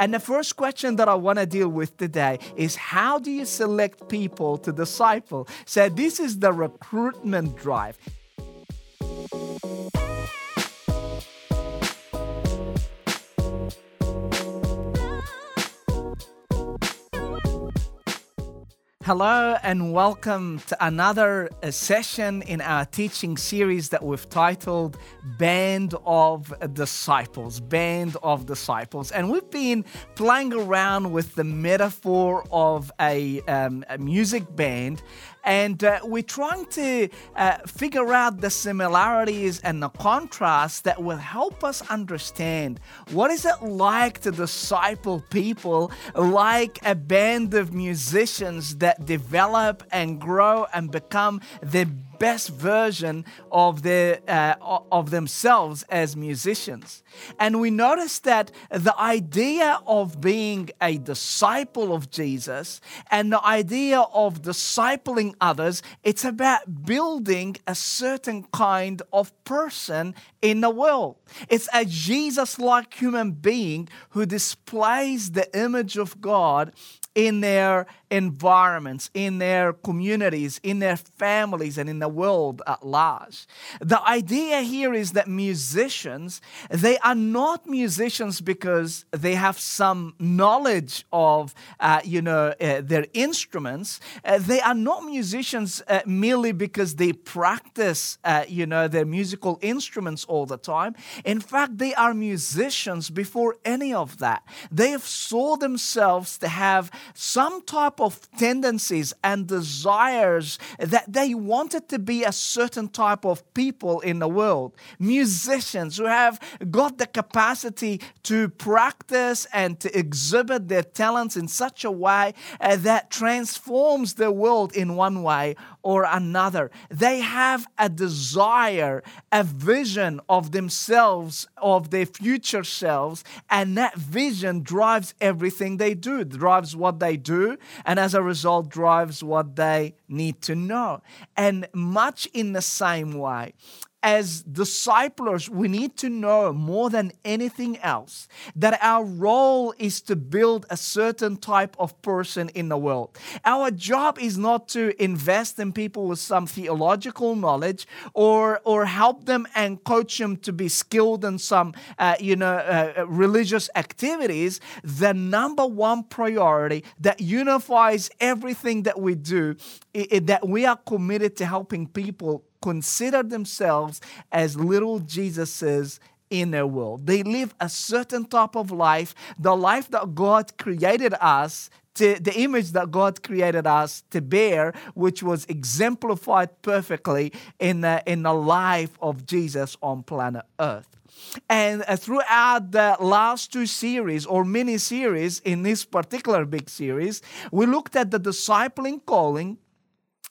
And the first question that I want to deal with today is how do you select people to disciple? So, this is the recruitment drive. Hello, and welcome to another uh, session in our teaching series that we've titled Band of Disciples. Band of Disciples. And we've been playing around with the metaphor of a, um, a music band and uh, we're trying to uh, figure out the similarities and the contrasts that will help us understand what is it like to disciple people like a band of musicians that develop and grow and become the best version of their uh, of themselves as musicians. And we notice that the idea of being a disciple of Jesus and the idea of discipling others, it's about building a certain kind of person in the world. It's a Jesus like human being who displays the image of God in their environments, in their communities, in their families, and in the world at large. The idea here is that musicians, they are not musicians because they have some knowledge of, uh, you know, uh, their instruments. Uh, they are not musicians uh, merely because they practice, uh, you know, their musical instruments all the time. In fact, they are musicians before any of that. They have saw themselves to have some type of tendencies and desires that they wanted to be a certain type of people in the world. Musicians who have got the capacity to practice and to exhibit their talents in such a way uh, that transforms the world in one way or another. They have a desire, a vision of themselves, of their future selves, and that vision drives everything they do, drives what they do, and as a result, drives what they need to know. And much in the same way, as disciples, we need to know more than anything else that our role is to build a certain type of person in the world. Our job is not to invest in people with some theological knowledge or, or help them and coach them to be skilled in some, uh, you know, uh, uh religious activities. The number one priority that unifies everything that we do, is that we are committed to helping people consider themselves as little Jesuses in their world. They live a certain type of life, the life that God created us to the image that God created us to bear, which was exemplified perfectly in the, in the life of Jesus on planet Earth. And uh, throughout the last two series or mini series in this particular big series, we looked at the discipling calling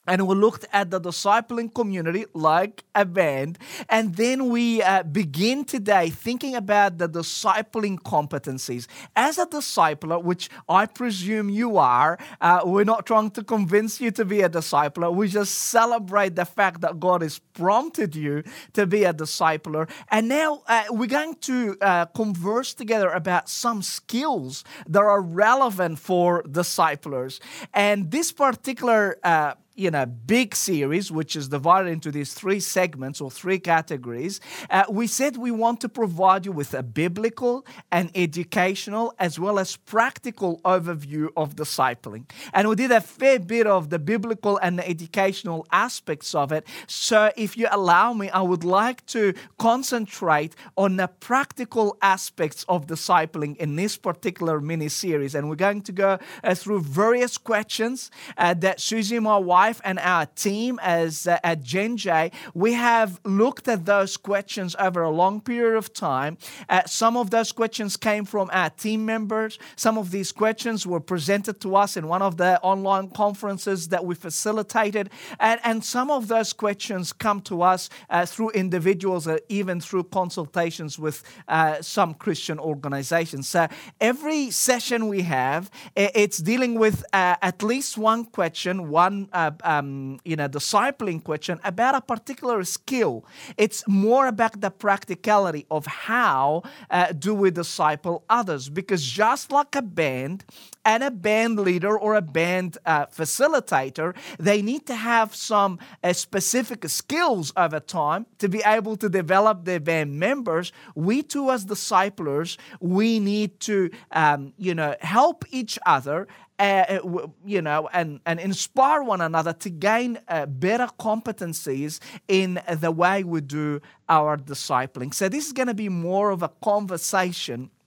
and we looked at the discipling community like a band. And then we uh, begin today thinking about the discipling competencies. As a discipler, which I presume you are, uh, we're not trying to convince you to be a discipler. We just celebrate the fact that God has prompted you to be a discipler. And now uh, we're going to uh, converse together about some skills that are relevant for disciplers. And this particular uh, you know big series which is divided into these three segments or three categories uh, we said we want to provide you with a biblical and educational as well as practical overview of discipling. And we did a fair bit of the biblical and the educational aspects of it. So if you allow me i would like to concentrate on the practical aspects of discipling in this particular mini series and we're going to go uh, through various questions uh, that susie my wife wife and our team as uh, at GenJ, we have looked at those questions over a long period of time. Uh, some of those questions came from our team members. Some of these questions were presented to us in one of the online conferences that we facilitated. And, and some of those questions come to us uh, through individuals or even through consultations with uh, some Christian organizations. So every session we have, it's dealing with uh, at least one question, one uh, um, you know discipling question about a particular skill. It's more about the practicality of how uh, do we disciple others. Because just like a band and a band leader or a band uh, facilitator, they need to have some uh, specific skills over time to be able to develop their band members. We too, as disciplers, we need to, um, you know, help each other uh, you know, and, and inspire one another to gain uh, better competencies in the way we do our discipling. So, this is going to be more of a conversation uh,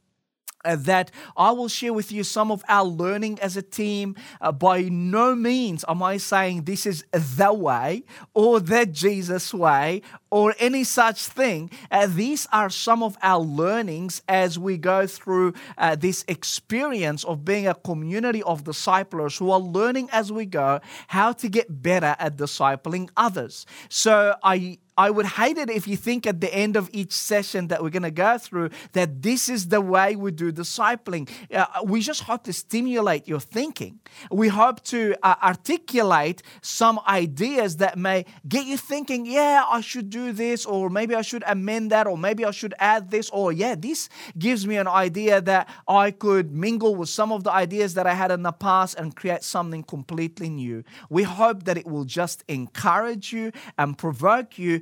that I will share with you some of our learning as a team. Uh, by no means am I saying this is the way or the Jesus way or any such thing. Uh, these are some of our learnings as we go through uh, this experience of being a community of disciplers who are learning as we go how to get better at discipling others. So I I would hate it if you think at the end of each session that we're going to go through that this is the way we do discipling. Uh, we just hope to stimulate your thinking. We hope to uh, articulate some ideas that may get you thinking, yeah, I should do this, or maybe I should amend that, or maybe I should add this, or yeah, this gives me an idea that I could mingle with some of the ideas that I had in the past and create something completely new. We hope that it will just encourage you and provoke you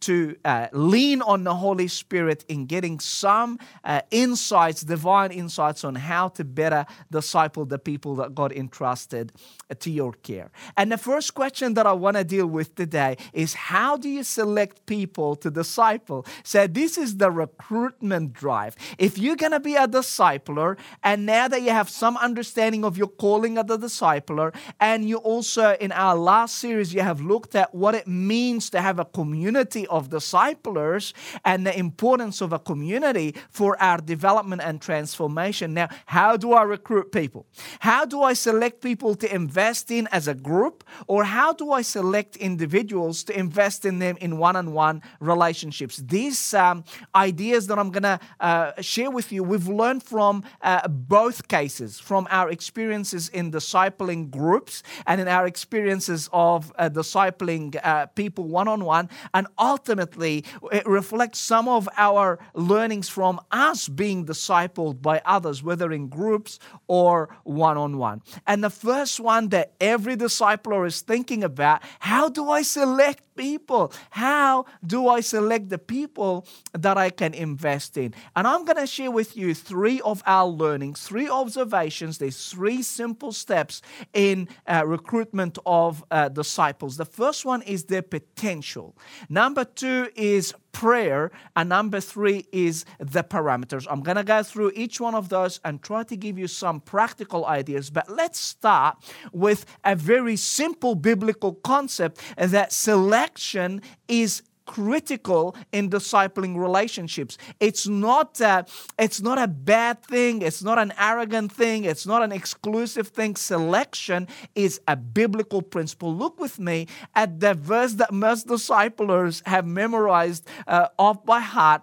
to uh, lean on the Holy Spirit in getting some uh, insights, divine insights on how to better disciple the people that God entrusted uh, to your care. And the first question that I want to deal with today is how do you select people to disciple? So, this is the recruitment drive. If you're going to be a discipler, and now that you have some understanding of your calling as a discipler, and you also, in our last series, you have looked at what it means to have a community of disciplers and the importance of a community for our development and transformation. Now, how do I recruit people? How do I select people to invest in as a group? Or how do I select individuals to invest in them in one on one relationships? These um, ideas that I'm going to uh, share with you, we've learned from uh, both cases, from our experiences in discipling groups and in our experiences of uh, discipling uh, people one on one. And ultimately it reflects some of our learnings from us being discipled by others, whether in groups or one on one. And the first one that every discipler is thinking about how do I select people? How do I select the people that I can invest in? And I'm going to share with you three of our learnings, three observations. There's three simple steps in uh, recruitment of uh, disciples. The first one is their potential. Number two is prayer. And number three is the parameters. I'm going to go through each one of those and try to give you some practical ideas. But let's start with a very simple biblical concept that selection is critical in discipling relationships. It's not a, it's not a bad thing, it's not an arrogant thing, it's not an exclusive thing. Selection is a biblical principle. Look with me at the verse that most disciplers have memorized uh, off by heart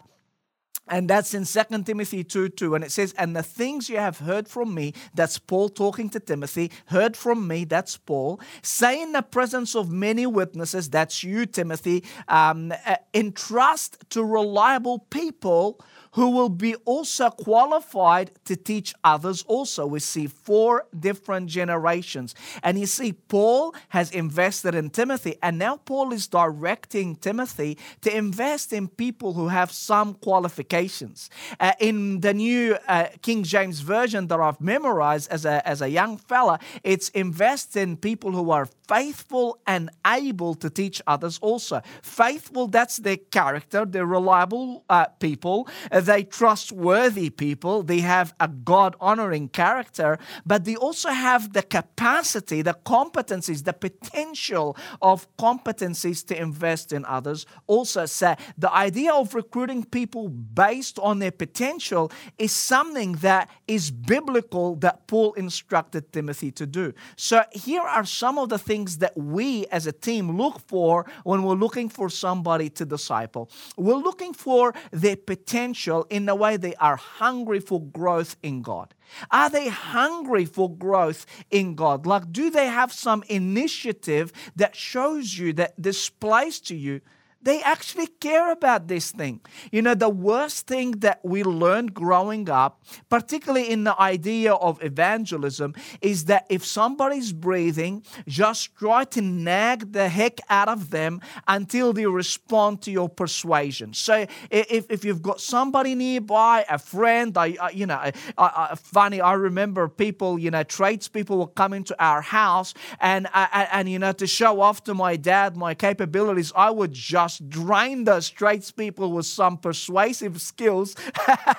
and that's in 2 Timothy 2 2. And it says, And the things you have heard from me, that's Paul talking to Timothy, heard from me, that's Paul, say in the presence of many witnesses, that's you, Timothy, um, uh, entrust to reliable people who will be also qualified to teach others also. We see four different generations. And you see, Paul has invested in Timothy, and now Paul is directing Timothy to invest in people who have some qualifications. Uh, in the new uh, King James Version that I've memorized as a, as a young fella, it's invest in people who are faithful and able to teach others also. Faithful, that's their character, they're reliable uh, people. Uh, they trustworthy people, they have a God honoring character, but they also have the capacity, the competencies, the potential of competencies to invest in others. Also, say the idea of recruiting people based on their potential is something that is biblical that Paul instructed Timothy to do. So, here are some of the things that we as a team look for when we're looking for somebody to disciple. We're looking for their potential in a way they are hungry for growth in God? Are they hungry for growth in God? Like, do they have some initiative that shows you, that displays to you they actually care about this thing. You know, the worst thing that we learned growing up, particularly in the idea of evangelism, is that if somebody's breathing, just try to nag the heck out of them until they respond to your persuasion. So if, if you've got somebody nearby, a friend, I, I you know, I, I, funny, I remember people, you know, tradespeople were coming to our house and, and, and, you know, to show off to my dad my capabilities, I would just just drain those tradespeople with some persuasive skills,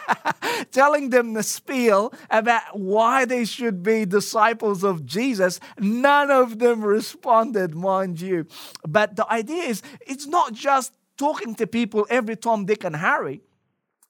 telling them the spiel about why they should be disciples of Jesus. None of them responded, mind you. But the idea is, it's not just talking to people every Tom, Dick, and Harry.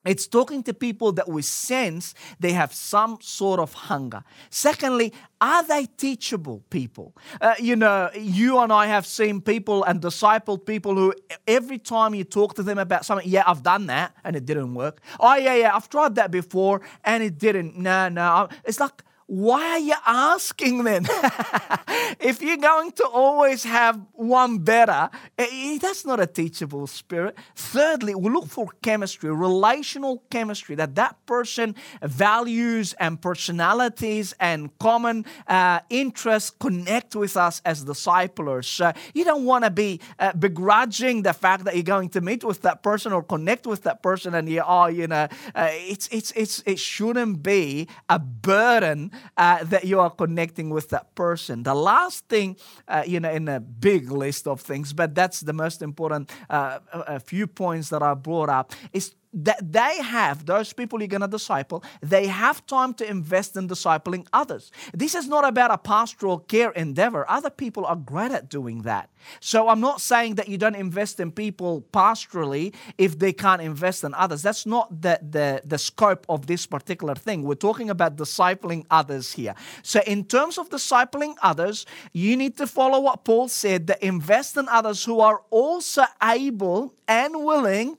It's talking to people that we sense they have some sort of hunger. Secondly, are they teachable people? Uh, you know, you and I have seen people and discipled people who every time you talk to them about something, yeah, I've done that and it didn't work. Oh, yeah, yeah, I've tried that before and it didn't. No, no. It's like, why are you asking then? if you're going to always have one better, eh, eh, that's not a teachable spirit. Thirdly, we look for chemistry, relational chemistry, that that person values and personalities and common uh, interests connect with us as disciplers. So you don't want to be uh, begrudging the fact that you're going to meet with that person or connect with that person, and you are, you know, uh, it's it's it's it shouldn't be a burden uh, that you are connecting with that person. The last thing, uh, you know, in a big list of things, but that's the most important uh, a few points that I brought up, is that they have, those people you're going to disciple, they have time to invest in discipling others. This is not about a pastoral care endeavor. Other people are great at doing that. So I'm not saying that you don't invest in people pastorally if they can't invest in others. That's not the, the, the scope of this particular thing. We're talking about discipling others here. So, in terms of discipling others, you need to follow what Paul said that invest in others who are also able and willing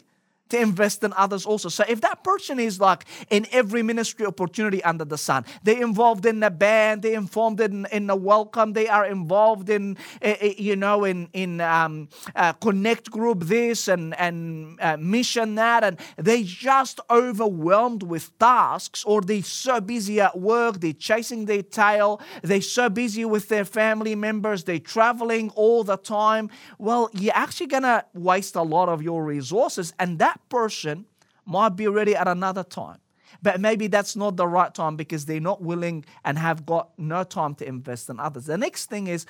to invest in others also. So if that person is like in every ministry opportunity under the sun, they're involved in the band, they're involved in, in the welcome, they are involved in, uh, you know, in, in um, uh, connect group this and, and uh, mission that, and they just overwhelmed with tasks or they're so busy at work, they're chasing their tail, they're so busy with their family members, they're traveling all the time. Well, you're actually going to waste a lot of your resources and that that person might be ready at another time. But maybe that's not the right time because they're not willing and have got no time to invest in others. The next thing is,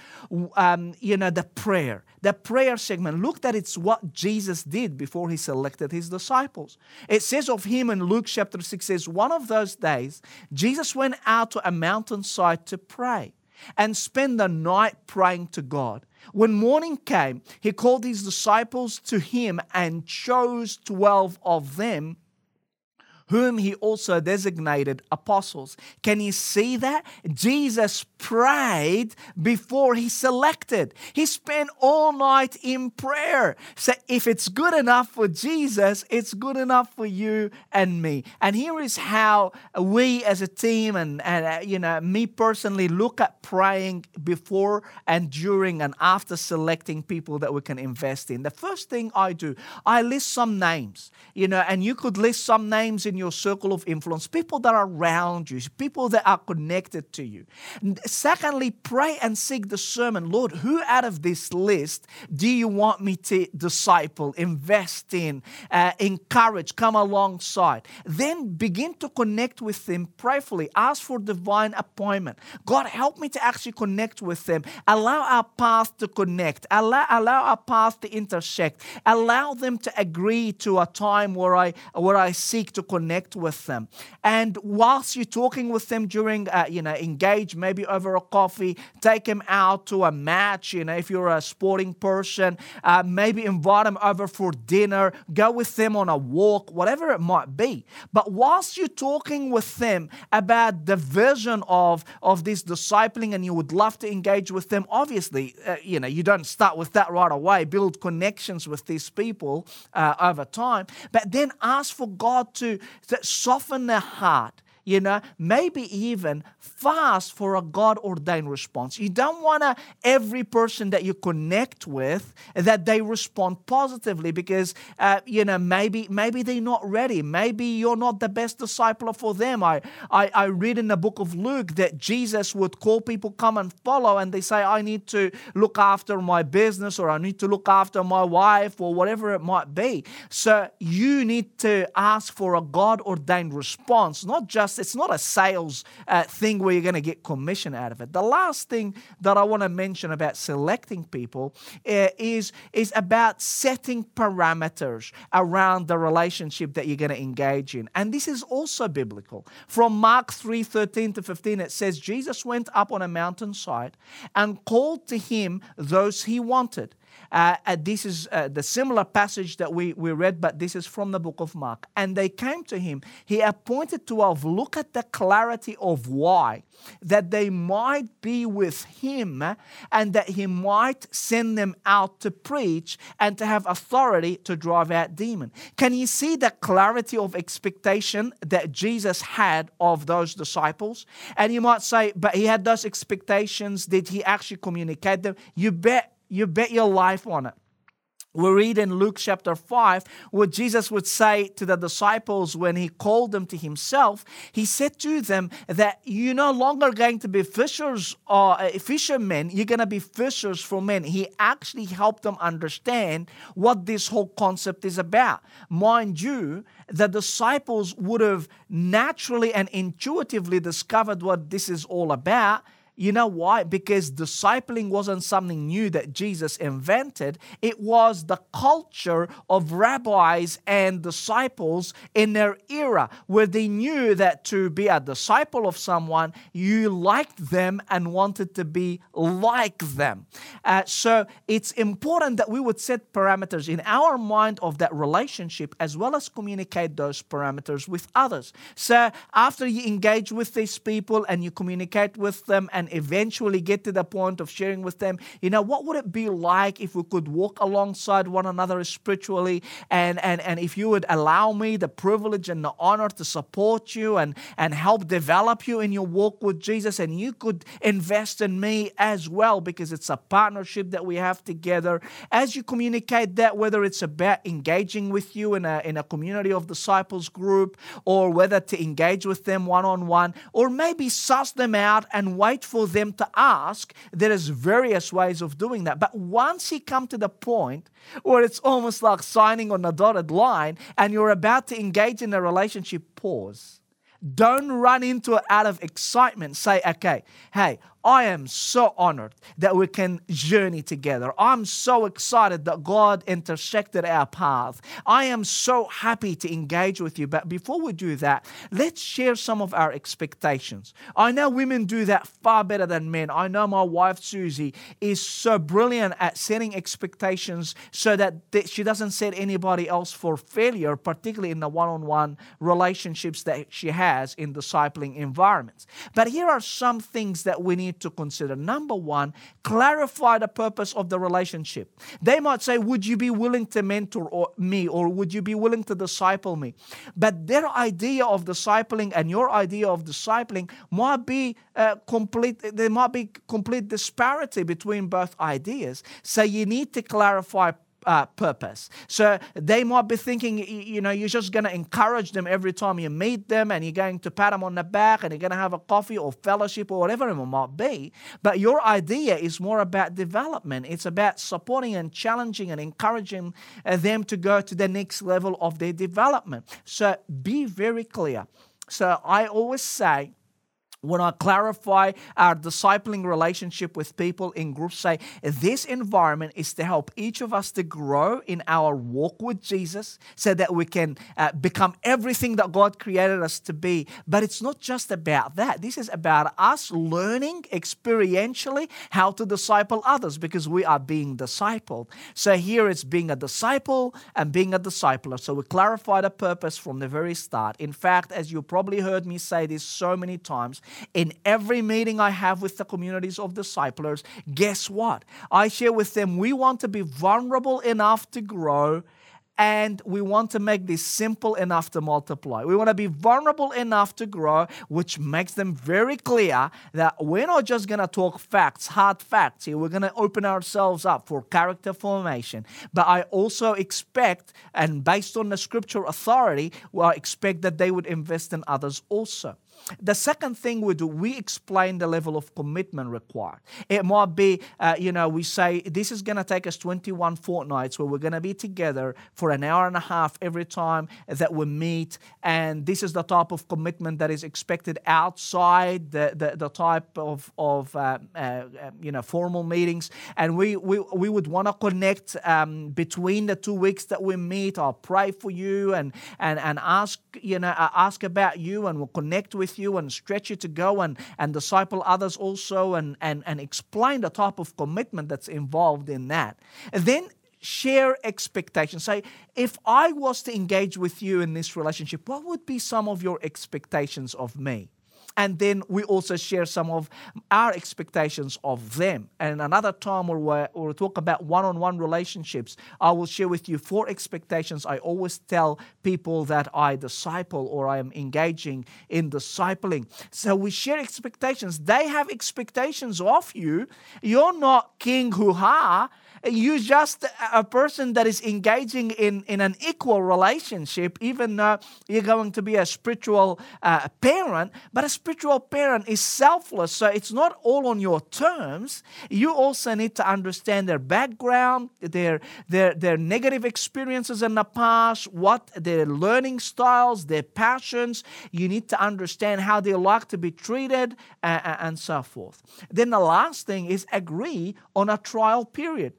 um, you know, the prayer. The prayer segment. Look that it's what Jesus did before he selected his disciples. It says of him in Luke chapter 6 says, one of those days, Jesus went out to a mountainside to pray and spend the night praying to God. When morning came, he called his disciples to him and chose 12 of them whom he also designated apostles. Can you see that? Jesus prayed before he selected. He spent all night in prayer. So if it's good enough for Jesus, it's good enough for you and me. And here is how we as a team and, and uh, you know me personally look at praying before and during and after selecting people that we can invest in. The first thing I do, I list some names, you know, and you could list some names your circle of influence, people that are around you, people that are connected to you. Secondly, pray and seek discernment. Lord, who out of this list do you want me to disciple, invest in, uh, encourage, come alongside? Then begin to connect with them prayerfully. Ask for divine appointment. God, help me to actually connect with them. Allow our path to connect. Allow, allow our path to intersect. Allow them to agree to a time where I where I seek to connect connect with them. And whilst you're talking with them during, uh, you know, engage maybe over a coffee, take them out to a match, you know, if you're a sporting person, uh, maybe invite them over for dinner, go with them on a walk, whatever it might be. But whilst you're talking with them about the vision of, of this discipling and you would love to engage with them, obviously, uh, you know, you don't start with that right away. Build connections with these people uh, over time. But then ask for God to, to soften their heart you know, maybe even fast for a God ordained response. You don't want to, every person that you connect with, that they respond positively because, uh, you know, maybe maybe they're not ready. Maybe you're not the best disciple for them. I, I, I read in the book of Luke that Jesus would call people, come and follow, and they say, I need to look after my business or I need to look after my wife or whatever it might be. So you need to ask for a God ordained response, not just it's not a sales uh, thing where you're going to get commission out of it. The last thing that I want to mention about selecting people uh, is, is about setting parameters around the relationship that you're going to engage in. And this is also biblical. From Mark 3 13 to 15, it says, Jesus went up on a mountainside and called to him those he wanted uh, uh, this is uh, the similar passage that we, we read, but this is from the book of Mark. And they came to him. He appointed 12. Look at the clarity of why. That they might be with him and that he might send them out to preach and to have authority to drive out demons. Can you see the clarity of expectation that Jesus had of those disciples? And you might say, but he had those expectations. Did he actually communicate them? You bet you bet your life on it. We read in Luke chapter 5 what Jesus would say to the disciples when he called them to himself. He said to them that you're no longer going to be fishers or uh, fishermen, you're going to be fishers for men. He actually helped them understand what this whole concept is about. Mind you, the disciples would have naturally and intuitively discovered what this is all about you know why? Because discipling wasn't something new that Jesus invented. It was the culture of rabbis and disciples in their era, where they knew that to be a disciple of someone, you liked them and wanted to be like them. Uh, so it's important that we would set parameters in our mind of that relationship as well as communicate those parameters with others. So after you engage with these people and you communicate with them and eventually get to the point of sharing with them, you know, what would it be like if we could walk alongside one another spiritually and, and, and if you would allow me the privilege and the honor to support you and, and help develop you in your walk with Jesus and you could invest in me as well because it's a partnership that we have together. As you communicate that, whether it's about engaging with you in a, in a community of disciples group or whether to engage with them one on one or maybe suss them out and wait for for them to ask. There is various ways of doing that. But once you come to the point where it's almost like signing on a dotted line and you're about to engage in a relationship, pause. Don't run into it out of excitement. Say, okay, hey, I am so honored that we can journey together. I'm so excited that God intersected our path. I am so happy to engage with you. But before we do that, let's share some of our expectations. I know women do that far better than men. I know my wife, Susie, is so brilliant at setting expectations so that she doesn't set anybody else for failure, particularly in the one on one relationships that she has in discipling environments. But here are some things that we need to consider. Number one, clarify the purpose of the relationship. They might say, Would you be willing to mentor or, me or would you be willing to disciple me? But their idea of discipling and your idea of discipling might be uh, complete, there might be complete disparity between both ideas. So you need to clarify uh, purpose. So they might be thinking, you know, you're just going to encourage them every time you meet them and you're going to pat them on the back and you're going to have a coffee or fellowship or whatever it might be. But your idea is more about development. It's about supporting and challenging and encouraging uh, them to go to the next level of their development. So be very clear. So I always say, when I clarify our discipling relationship with people in groups, say this environment is to help each of us to grow in our walk with Jesus so that we can uh, become everything that God created us to be. But it's not just about that. This is about us learning experientially how to disciple others because we are being discipled. So here it's being a disciple and being a discipler. So we clarify the purpose from the very start. In fact, as you probably heard me say this so many times, in every meeting I have with the communities of disciplers, guess what? I share with them we want to be vulnerable enough to grow and we want to make this simple enough to multiply. We want to be vulnerable enough to grow, which makes them very clear that we're not just going to talk facts, hard facts here. We're going to open ourselves up for character formation. But I also expect, and based on the scripture authority, well, I expect that they would invest in others also. The second thing we do, we explain the level of commitment required. It might be, uh, you know, we say this is going to take us 21 fortnights where we're going to be together for an hour and a half every time that we meet. And this is the type of commitment that is expected outside the, the, the type of, of uh, uh, you know, formal meetings. And we, we, we would want to connect um, between the two weeks that we meet. I'll pray for you and, and, and ask, you know, uh, ask about you and we'll connect with with you and stretch you to go and, and disciple others also and, and, and explain the type of commitment that's involved in that. And then share expectations. Say, if I was to engage with you in this relationship, what would be some of your expectations of me? And then we also share some of our expectations of them. And another time where we'll talk about one on one relationships, I will share with you four expectations I always tell people that I disciple or I am engaging in discipling. So we share expectations. They have expectations of you. You're not king hoo ha you're just a person that is engaging in, in an equal relationship, even though you're going to be a spiritual uh, parent. But a spiritual parent is selfless, so it's not all on your terms. You also need to understand their background, their, their, their negative experiences in the past, what their learning styles, their passions. You need to understand how they like to be treated, uh, and so forth. Then the last thing is agree on a trial period.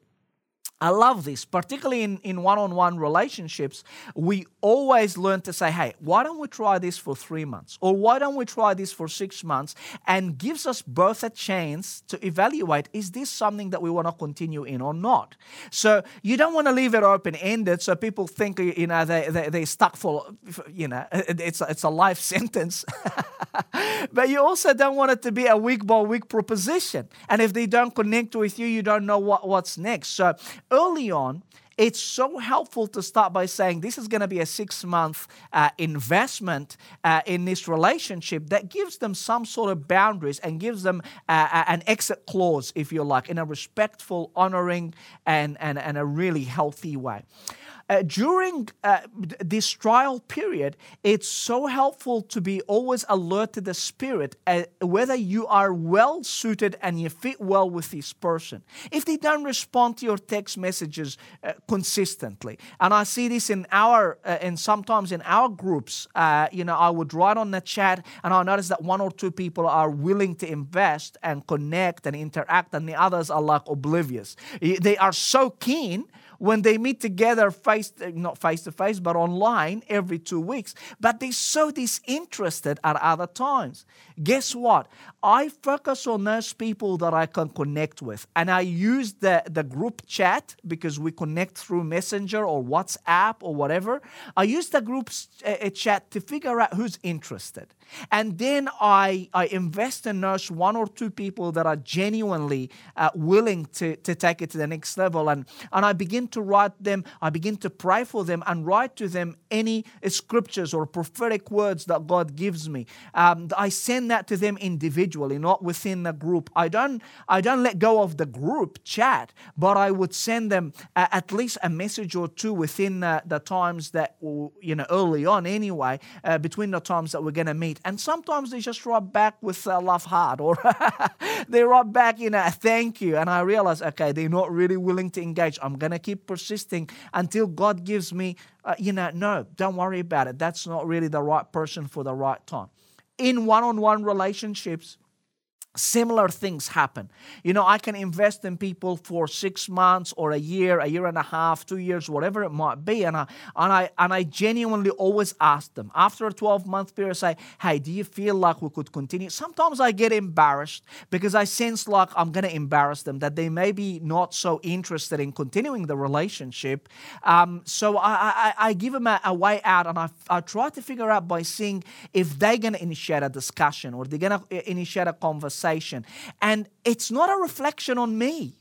I love this, particularly in, in one-on-one relationships. We always learn to say, hey, why don't we try this for three months? Or why don't we try this for six months? And gives us both a chance to evaluate, is this something that we want to continue in or not? So you don't want to leave it open-ended so people think, you know, they, they, they're stuck for, you know, it's, it's a life sentence. but you also don't want it to be a week-by-week proposition. And if they don't connect with you, you don't know what, what's next. So early on, it's so helpful to start by saying this is going to be a six month uh, investment uh, in this relationship that gives them some sort of boundaries and gives them uh, an exit clause, if you like, in a respectful, honoring, and, and, and a really healthy way uh, during uh, this trial period, it's so helpful to be always alert to the Spirit, uh, whether you are well suited and you fit well with this person. If they don't respond to your text messages uh, consistently, and I see this in our, uh, and sometimes in our groups, uh, you know, I would write on the chat, and I notice that one or two people are willing to invest and connect and interact, and the others are like oblivious. They are so keen when they meet together face not face to face but online every two weeks. But they're so disinterested at other times. Guess what? I focus on those people that i can connect with and i use the, the group chat because we connect through messenger or whatsapp or whatever. I use the group uh, chat to figure out who's interested and then I, I invest and those one or two people that are genuinely uh, willing to, to take it to the next level. And, and I begin to write them, I begin to pray for them and write to them any scriptures or prophetic words that God gives me. Um, I send that to them individually, not within the group. I don't, I don't let go of the group chat, but I would send them uh, at least a message or two within the times that, you know, early on anyway, uh, between the times that we're going to meet and sometimes they just write back with a love heart or they write back in a thank you. And I realize, okay, they're not really willing to engage. I'm going to keep persisting until God gives me, uh, you know, no, don't worry about it. That's not really the right person for the right time. in one on one relationships, similar things happen. You know, I can invest in people for six months or a year, a year and a half, two years, whatever it might be, and I and I and I genuinely always ask them after a 12 month period, say, hey, do you feel like we could continue? Sometimes I get embarrassed because I sense like I'm gonna embarrass them, that they may be not so interested in continuing the relationship. Um, so I, I, I give them a, a way out, and I, I try to figure out by seeing if they're gonna initiate a discussion or they're gonna initiate a conversation conversation. And it's not a reflection on me.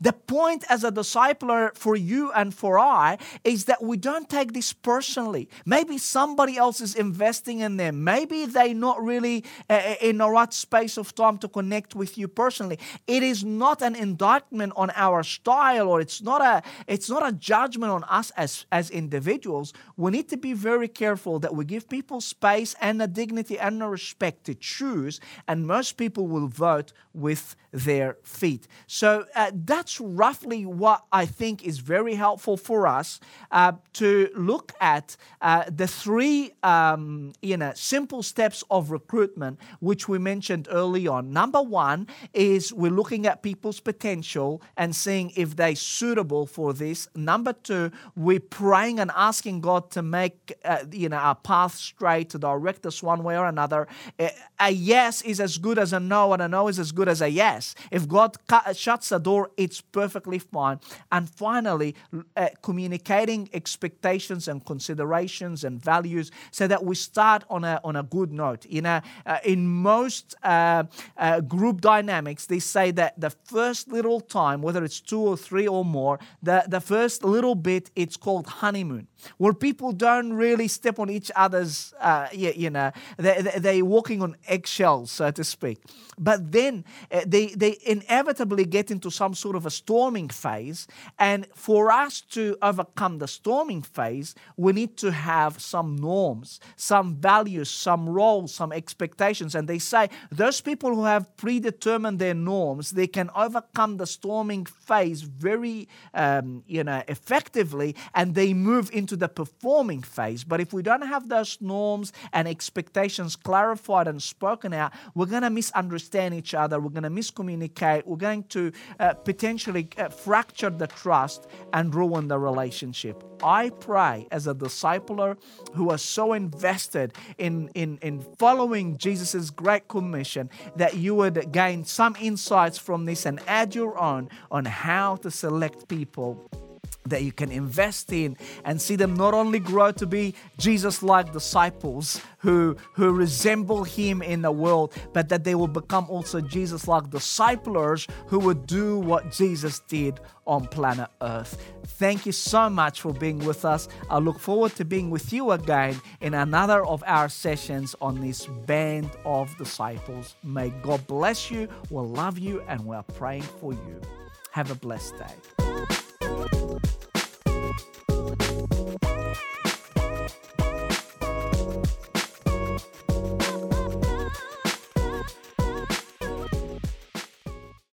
The point as a discipler for you and for I is that we don't take this personally. Maybe somebody else is investing in them. Maybe they're not really uh, in the right space of time to connect with you personally. It is not an indictment on our style or it's not a it's not a judgment on us as as individuals. We need to be very careful that we give people space and the dignity and the respect to choose and most people will vote with their feet. So uh, that's roughly what I think is very helpful for us uh, to look at uh, the three um, you know simple steps of recruitment which we mentioned early on. Number one is we're looking at people's potential and seeing if they're suitable for this. Number two, we're praying and asking God to make uh, you know our path straight to direct us one way or another. A yes is as good as a no, and a no is as good as a yes. If God shuts the door, it's perfectly fine. And finally, uh, communicating expectations and considerations and values so that we start on a, on a good note. In, a, uh, in most uh, uh group dynamics, they say that the first little time, whether it's two or three or more, the, the first little bit, it's called honeymoon, where people don't really step on each other's, uh, you, you know, they, they're walking on eggshells, so to speak. But then uh, they, they inevitably get into some sort of a storming phase. And for us to overcome the storming phase, we need to have some norms, some values, some roles, some expectations. And they say those people who have predetermined their norms, they can overcome the storming phase very, um, you know, effectively, and they move into the performing phase. But if we don't have those norms and expectations clarified and spoken out, we're going to misunderstand each other. We're going to miscommunicate. We're going to uh, potentially uh, fracture the trust and ruin the relationship. I pray as a discipler who are so invested in, in, in following Jesus' great commission that you would gain some insights from this and add your own on how to select people that you can invest in and see them not only grow to be Jesus like disciples who, who resemble him in the world, but that they will become also Jesus like disciplers who would do what Jesus did on planet Earth. Thank you so much for being with us. I look forward to being with you again in another of our sessions on this band of disciples. May God bless you. We'll love you and we're praying for you. Have a blessed day.